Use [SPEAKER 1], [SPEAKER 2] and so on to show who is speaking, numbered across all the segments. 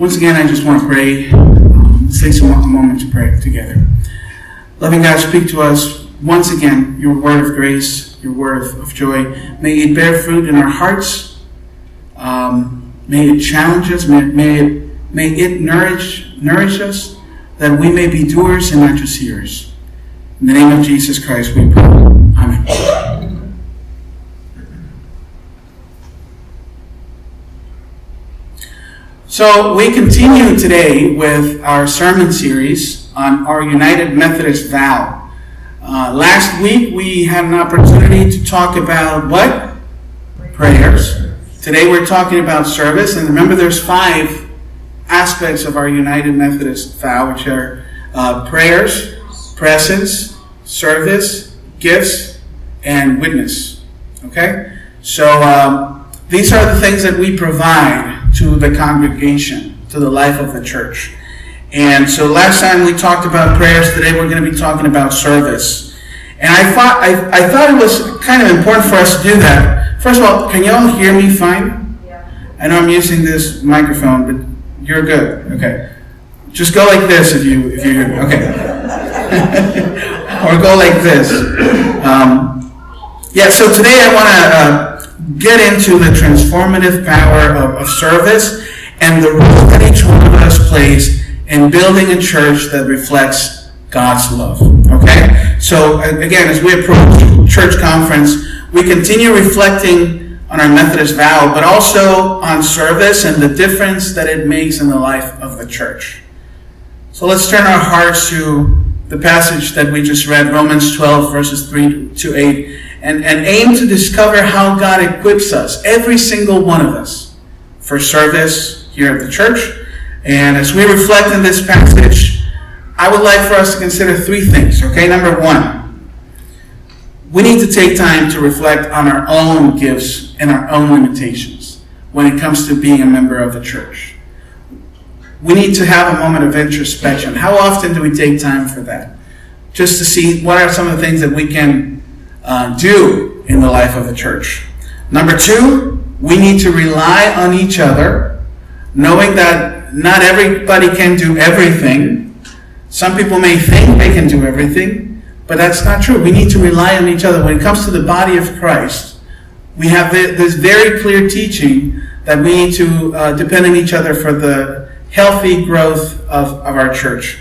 [SPEAKER 1] Once again, I just want to pray. Um, take some moment to pray together. Loving God, speak to us once again your word of grace, your word of, of joy. May it bear fruit in our hearts. Um, may it challenge us. May, may, it, may it nourish, nourish us that we may be doers and not just hearers. In the name of Jesus Christ, we pray. Amen. So, we continue today with our sermon series on our United Methodist vow. Uh, last week, we had an opportunity to talk about what? Prayers. Today, we're talking about service. And remember, there's five aspects of our United Methodist vow, which are uh, prayers, presence, service, gifts, and witness. Okay? So um, these are the things that we provide to the congregation, to the life of the church. And so last time we talked about prayers, today we're going to be talking about service. And I thought I, I thought it was kind of important for us to do that. First of all, can y'all hear me fine? Yeah. I know I'm using this microphone, but you're good. Okay. Just go like this if you if you hear me. okay. or go like this. Um, yeah, so today I want to uh, get into the transformative power of, of service and the role that each one of us plays in building a church that reflects God's love. Okay? So, again, as we approach church conference, we continue reflecting on our Methodist vow, but also on service and the difference that it makes in the life of the church. So let's turn our hearts to the passage that we just read, Romans 12, verses 3 to 8, and, and aim to discover how God equips us, every single one of us, for service here at the church. And as we reflect in this passage, I would like for us to consider three things, okay? Number one, we need to take time to reflect on our own gifts and our own limitations when it comes to being a member of the church we need to have a moment of introspection. How often do we take time for that? Just to see what are some of the things that we can uh, do in the life of the church. Number two, we need to rely on each other, knowing that not everybody can do everything. Some people may think they can do everything, but that's not true. We need to rely on each other. When it comes to the body of Christ, we have this very clear teaching that we need to uh, depend on each other for the healthy growth of, of our church.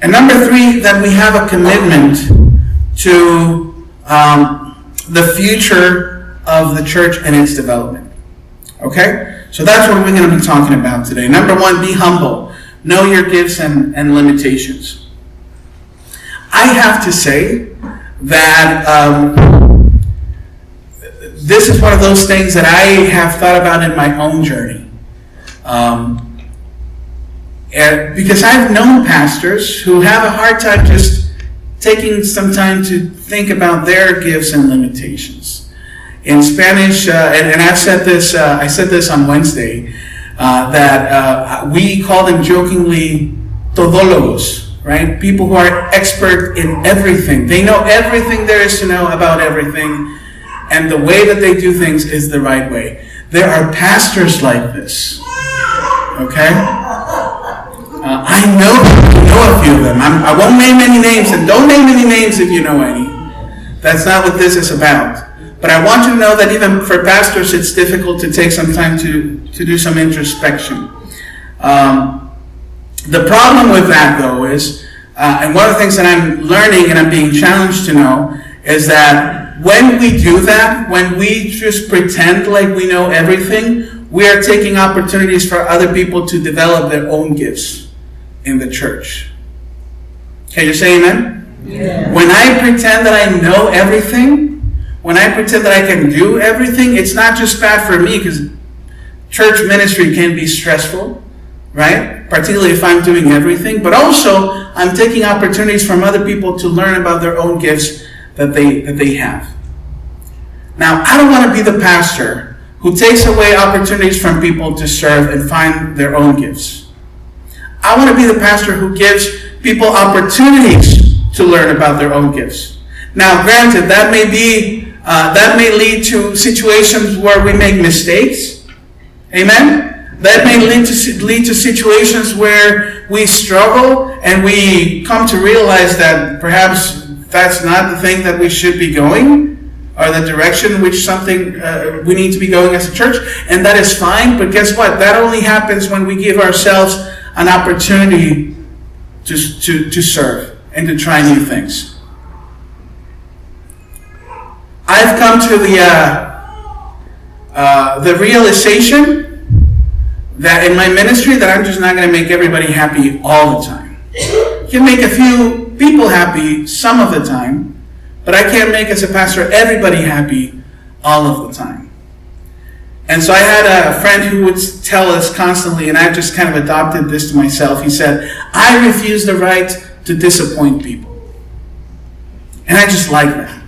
[SPEAKER 1] And number three, that we have a commitment to um, the future of the church and its development. Okay? So that's what we're going to be talking about today. Number one, be humble. Know your gifts and, and limitations. I have to say that um, this is one of those things that I have thought about in my own journey. Um, and because I've known pastors who have a hard time just taking some time to think about their gifts and limitations. In Spanish, uh, and, and, I've said this, uh, I said this on Wednesday, uh, that uh, we call them jokingly todólogos, right? People who are expert in everything. They know everything there is to know about everything, and the way that they do things is the right way. There are pastors like this, okay? Uh, I know few of them. I'm, I will not name any names, and don't name any names if you know any. That's not what this is about. But I want you to know that even for pastors, it's difficult to take some time to, to do some introspection. Um, the problem with that, though, is, uh, and one of the things that I'm learning and I'm being challenged to know, is that when we do that, when we just pretend like we know everything, we are taking opportunities for other people to develop their own gifts in the church. Can you say amen? Yeah. When I pretend that I know everything, when I pretend that I can do everything, it's not just bad for me because church ministry can be stressful, right? Particularly if I'm doing everything, but also I'm taking opportunities from other people to learn about their own gifts that they that they have. Now, I don't want to be the pastor who takes away opportunities from people to serve and find their own gifts. I want to be the pastor who gives people opportunities to learn about their own gifts. Now, granted, that may be uh, that may lead to situations where we make mistakes. Amen. that may lead to, lead to situations where we struggle and we come to realize that perhaps that's not the thing that we should be going or the direction which something uh, we need to be going as a church, and that is fine. But guess what? That only happens when we give ourselves an opportunity to, to, to serve and to try new things. I've come to the uh, uh, the realization that in my ministry that I'm just not going to make everybody happy all the time. You can make a few people happy some of the time, but I can't make as a pastor everybody happy all of the time. And so I had a friend who would tell us constantly, and I've just kind of adopted this to myself. He said, I refuse the right to disappoint people. And I just like that.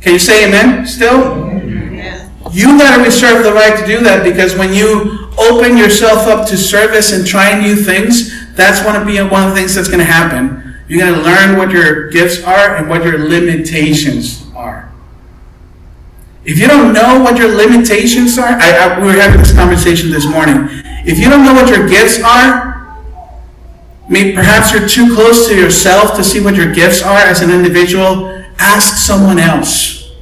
[SPEAKER 1] Can you say amen still? Yeah. You got to reserve the right to do that because when you open yourself up to service and try new things, that's one of, one of the things that's going to happen. You're going to learn what your gifts are and what your limitations are. If you don't know what your limitations are, I, I, we were having this conversation this morning. If you don't know what your gifts are, maybe perhaps you're too close to yourself to see what your gifts are as an individual. Ask someone else.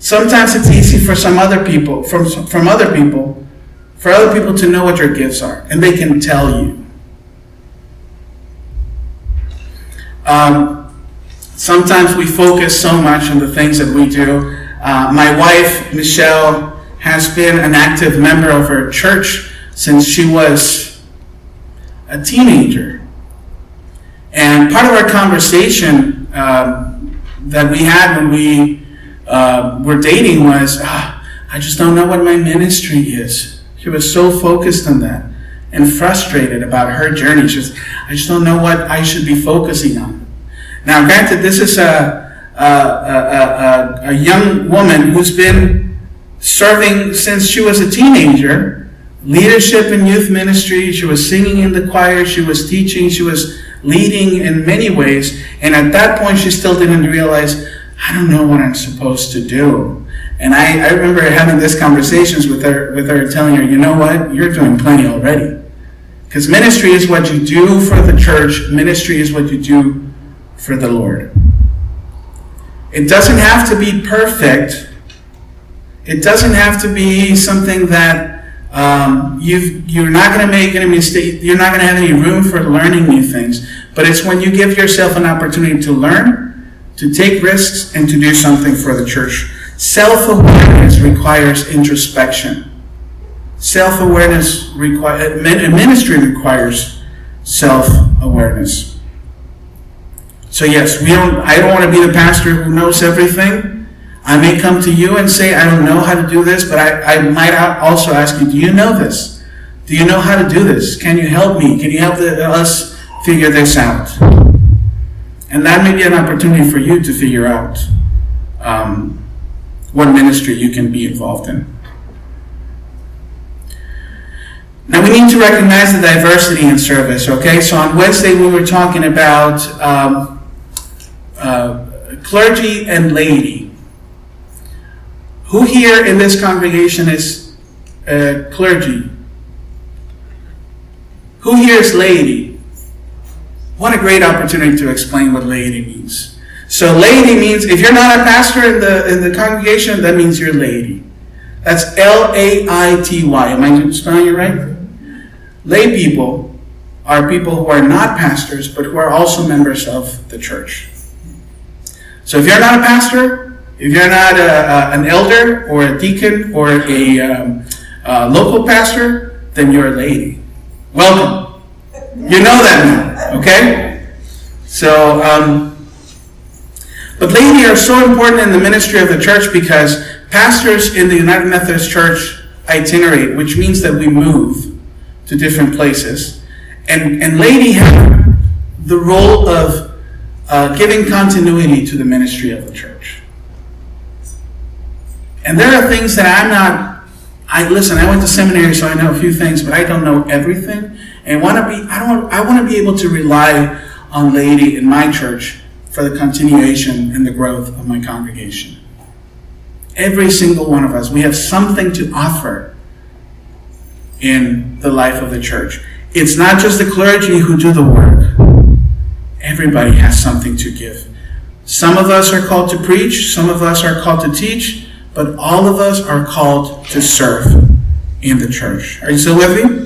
[SPEAKER 1] Sometimes it's easy for some other people, from, from other people, for other people to know what your gifts are, and they can tell you. Um, sometimes we focus so much on the things that we do. Uh, my wife, Michelle, has been an active member of her church since she was a teenager. And part of our conversation uh, that we had when we uh, were dating was, ah, I just don't know what my ministry is. She was so focused on that and frustrated about her journey. She's, I just don't know what I should be focusing on. Now, granted, this is a, a, a, a, young woman who's been serving since she was a teenager, leadership in youth ministry. She was singing in the choir, she was teaching, she was leading in many ways. And at that point, she still didn't realize, I don't know what I'm supposed to do. And I, I remember having these conversations with her, with her, telling her, you know what, you're doing plenty already. Because ministry is what you do for the church, ministry is what you do for the Lord. It doesn't have to be perfect. It doesn't have to be something that um, you are not going to make any mistake. You're not going to have any room for learning new things. But it's when you give yourself an opportunity to learn, to take risks, and to do something for the church. Self awareness requires introspection. Self awareness requires, ministry requires self awareness. So, yes, we don't, I don't want to be the pastor who knows everything. I may come to you and say, I don't know how to do this, but I, I might also ask you, do you know this? Do you know how to do this? Can you help me? Can you help the, us figure this out? And that may be an opportunity for you to figure out um, what ministry you can be involved in. Now we need to recognize the diversity in service, okay? So on Wednesday we were talking about um, uh, clergy and laity. Who here in this congregation is clergy? Who here is laity? What a great opportunity to explain what laity means. So laity means if you're not a pastor in the in the congregation, that means you're laity. That's L A I T Y. Am I spelling it right? Lay people are people who are not pastors, but who are also members of the church. So if you're not a pastor, if you're not a, a, an elder or a deacon or a, um, a local pastor, then you're a laity. Welcome. You know that now, okay? So, um, but laity are so important in the ministry of the church because pastors in the United Methodist Church itinerate, which means that we move to different places. And, and laity have the role of uh, giving continuity to the ministry of the church. And there are things that I'm not, I listen, I went to seminary, so I know a few things, but I don't know everything. And want to be, I don't, I want to be able to rely on laity in my church for the continuation and the growth of my congregation. Every single one of us. We have something to offer in the life of the church. It's not just the clergy who do the work. Everybody has something to give. Some of us are called to preach, some of us are called to teach, but all of us are called to serve in the church. Are you still with me?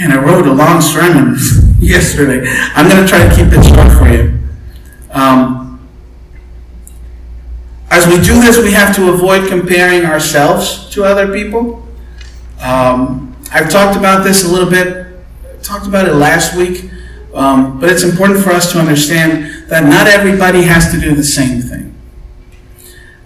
[SPEAKER 1] And I wrote a long sermon yesterday. I'm going to try to keep it short for you. Um, as we do this, we have to avoid comparing ourselves to other people. Um, I've talked about this a little bit, talked about it last week, um, but it's important for us to understand that not everybody has to do the same thing.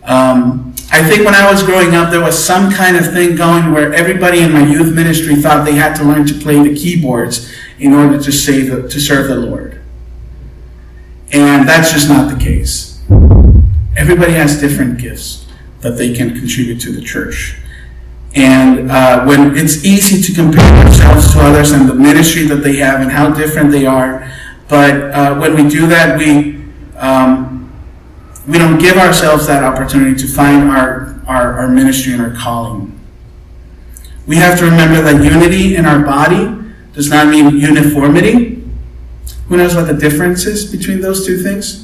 [SPEAKER 1] Um, I think when I was growing up, there was some kind of thing going where everybody in my youth ministry thought they had to learn to play the keyboards in order to save the, to serve the Lord. And that's just not the case. Everybody has different gifts that they can contribute to the church. And uh, when it's easy to compare ourselves to others and the ministry that they have and how different they are, but uh, when we do that, we um, we don't give ourselves that opportunity to find our, our, our ministry and our calling. We have to remember that unity in our body does not mean uniformity. Who knows what the difference is between those two things?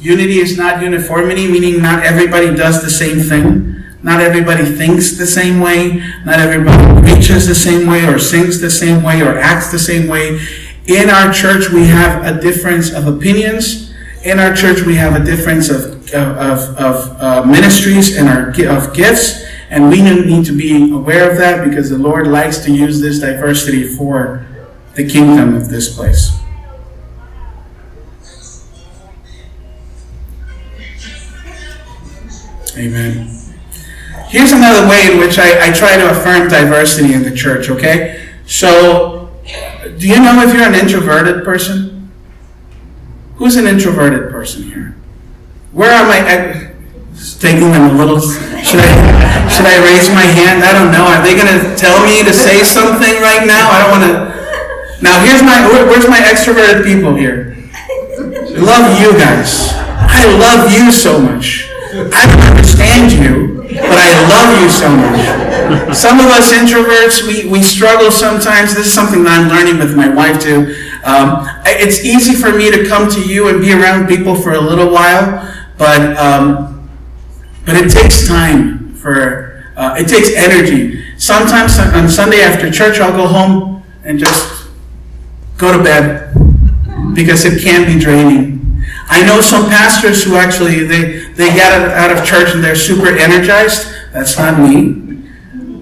[SPEAKER 1] Unity is not uniformity, meaning not everybody does the same thing. Not everybody thinks the same way. Not everybody preaches the same way, or sings the same way, or acts the same way. In our church, we have a difference of opinions. In our church, we have a difference of, of, of uh, ministries and our of gifts. And we need to be aware of that because the Lord likes to use this diversity for the kingdom of this place. Amen. Here's another way in which I, I try to affirm diversity in the church, okay? So do you know if you're an introverted person? Who's an introverted person here? Where are my taking them a little? Should I should I raise my hand? I don't know. Are they going to tell me to say something right now? I don't want to. Now here's my where's my extroverted people here? Love you guys. I love you so much. I don't understand you, but I love you so much. Some of us introverts, we, we struggle sometimes. This is something that I'm learning with my wife too. Um, it's easy for me to come to you and be around people for a little while, but um, but it takes time for uh, it takes energy. Sometimes on Sunday after church, I'll go home and just go to bed because it can be draining. I know some pastors who actually they they get out of church and they're super energized. That's not me.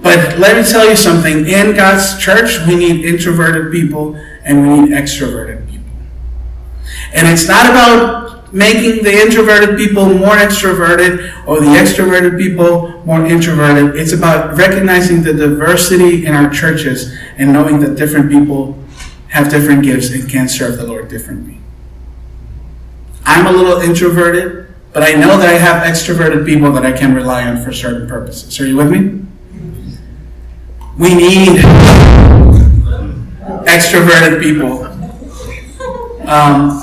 [SPEAKER 1] But let me tell you something. In God's church, we need introverted people and we need extroverted people. And it's not about making the introverted people more extroverted or the extroverted people more introverted. It's about recognizing the diversity in our churches and knowing that different people have different gifts and can serve the Lord differently. I'm a little introverted, but I know that I have extroverted people that I can rely on for certain purposes. Are you with me? We need extroverted people. Um,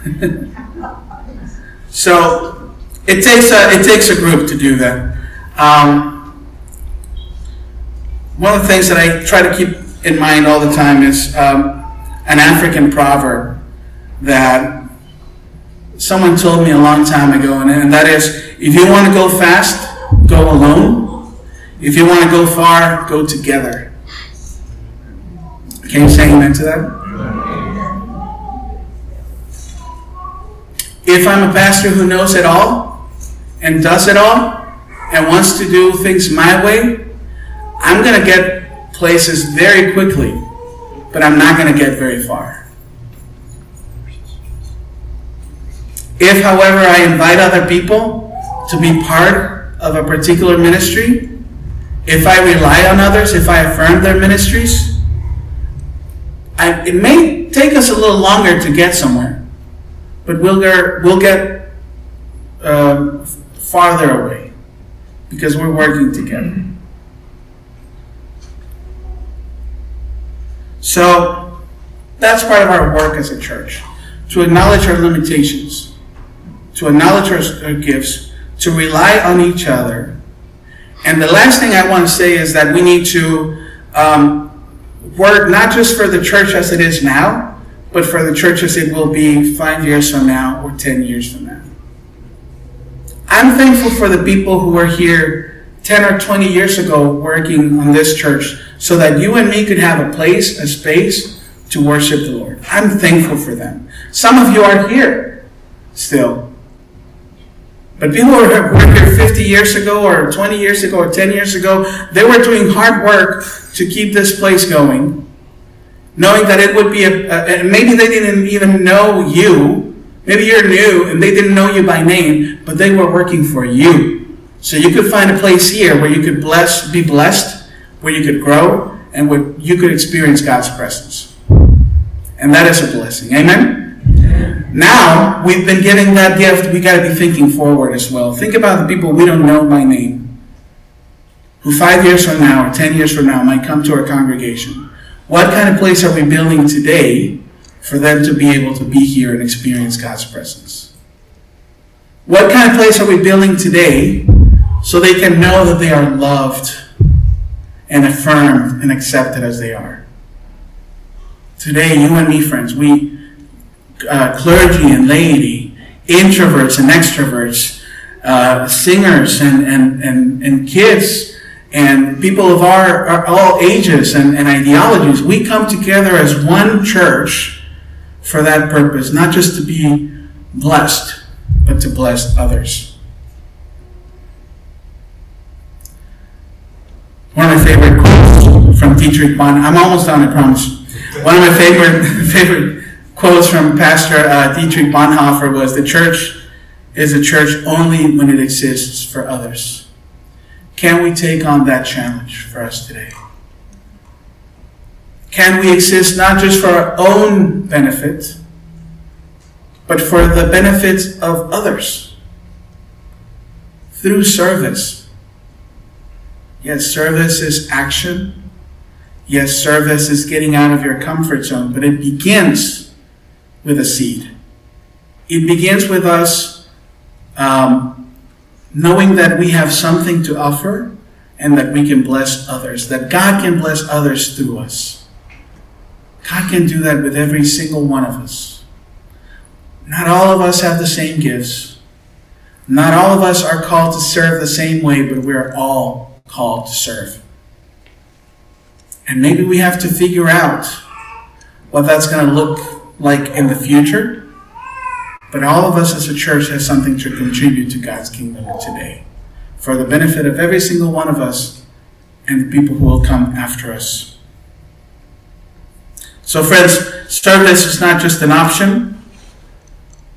[SPEAKER 1] so it takes a it takes a group to do that. Um, one of the things that I try to keep in mind all the time is um, an African proverb that someone told me a long time ago, and, that is if you want to go fast, go alone. If you want to go far, go together. Can you say amen to that? If I'm a pastor who knows it all and does it all and wants to do things my way, I'm going to get places very quickly, but I'm not going to get very far. If, however, I invite other people to be part of a particular ministry, if I rely on others, if I affirm their ministries, I, it may take us a little longer to get somewhere, but we'll get, we'll get uh, farther away because we're working together. So, That's part of our work as a church. To acknowledge our limitations, to acknowledge our, gifts, to rely on each other. And the last thing I want to say is that we need to um, work not just for the church as it is now, but for the church as it will be five years from now or ten years from now. I'm thankful for the people who were here 10 or 20 years ago working on this church so that you and me could have a place, a space to worship the Lord. I'm thankful for them. Some of you are here still. But people who were here 50 years ago or 20 years ago or 10 years ago, they were doing hard work to keep this place going knowing that it would be a, a, maybe they didn't even know you. Maybe you're new and they didn't know you by name, but they were working for you. So you could find a place here where you could bless, be blessed, where you could grow, and where you could experience God's presence. And that is a blessing. Amen? Now, we've been getting that gift, we got to be thinking forward as well. Think about the people we don't know by name, who five years from now or ten years from now might come to our congregation what kind of place are we building today for them to be able to be here and experience God's presence? What kind of place are we building today so they can know that they are loved and affirmed and accepted as they are? Today, you and me, friends, we, uh, clergy and laity, introverts and extroverts, uh, singers and, and, and, and kids, and people of our, our all ages and, and ideologies, we come together as one church for that purpose, not just to be blessed, but to bless others. One of my favorite quotes from Dietrich Bonhoeffer, I'm almost done, I promise. One of my favorite, favorite quotes from Pastor uh, Dietrich Bonhoeffer was The church is a church only when it exists for others. Can we take on that challenge for us today? Can we exist not just for our own benefit, but for the benefit of others through service? Yes, service is action. Yes, service is getting out of your comfort zone, but it begins with a seed. It begins with us um, knowing that we have something to offer and that we can bless others, that God can bless others through us. God can do that with every single one of us. Not all of us have the same gifts. Not all of us are called to serve the same way, but we're all called to serve. And maybe we have to figure out what that's going to look like in the future but all of us as a church has something to contribute to God's kingdom today for the benefit of every single one of us and the people who will come after us. So, friends, service is not just an option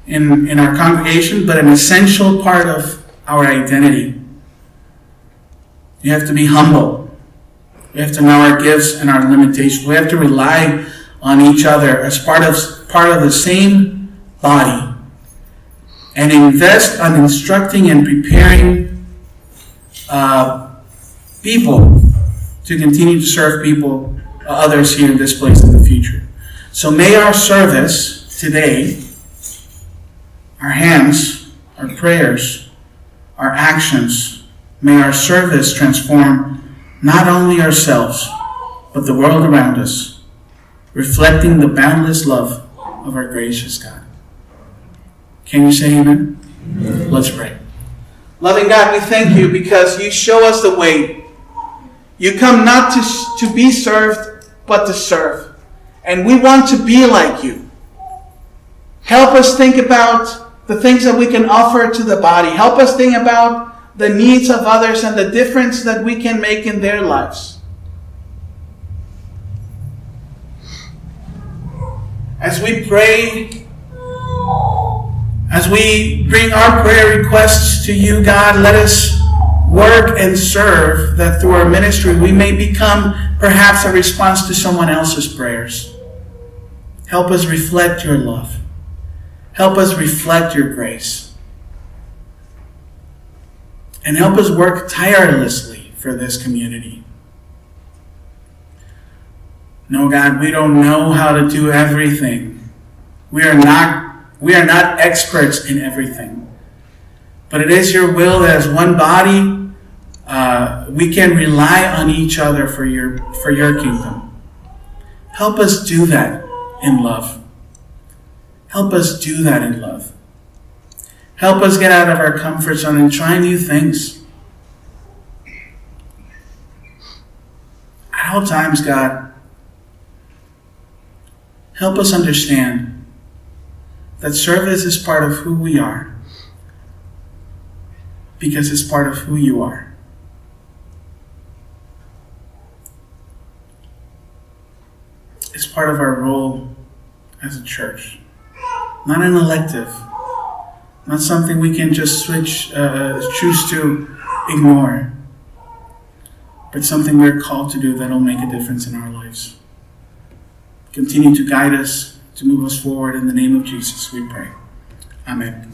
[SPEAKER 1] in, in our congregation, but an essential part of our identity. You have to be humble. We have to know our gifts and our limitations. We have to rely on each other as part of, part of the same body and invest on instructing and preparing uh, people to continue to serve people, uh, others here in this place in the future. So may our service today, our hands, our prayers, our actions, may our service transform not only ourselves, but the world around us, reflecting the boundless love of our gracious God. Can you say amen? amen? Let's pray. Loving God, we thank you because you show us the way. You come not to, to be served, but to serve. And we want to be like you. Help us think about the things that we can offer to the body. Help us think about the needs of others and the difference that we can make in their lives. As we pray as we bring our prayer requests to you, God, let us work and serve that through our ministry we may become perhaps a response to someone else's prayers. Help us reflect your love. Help us reflect your grace. And help us work tirelessly for this community. No, God, we don't know how to do everything. We are not, we are not experts in everything. But it is your will that as one body, uh, we can rely on each other for your, for your kingdom. Help us do that in love. Help us do that in love. Help us get out of our comfort zone and try new things. At all times, God, help us understand that service is part of who we are because it's part of who you are. It's part of our role as a church, not an elective not something we can just switch, uh, choose to ignore, but something we're called to do that'll make a difference in our lives. Continue to guide us, to move us forward. In the name of Jesus, we pray. Amen.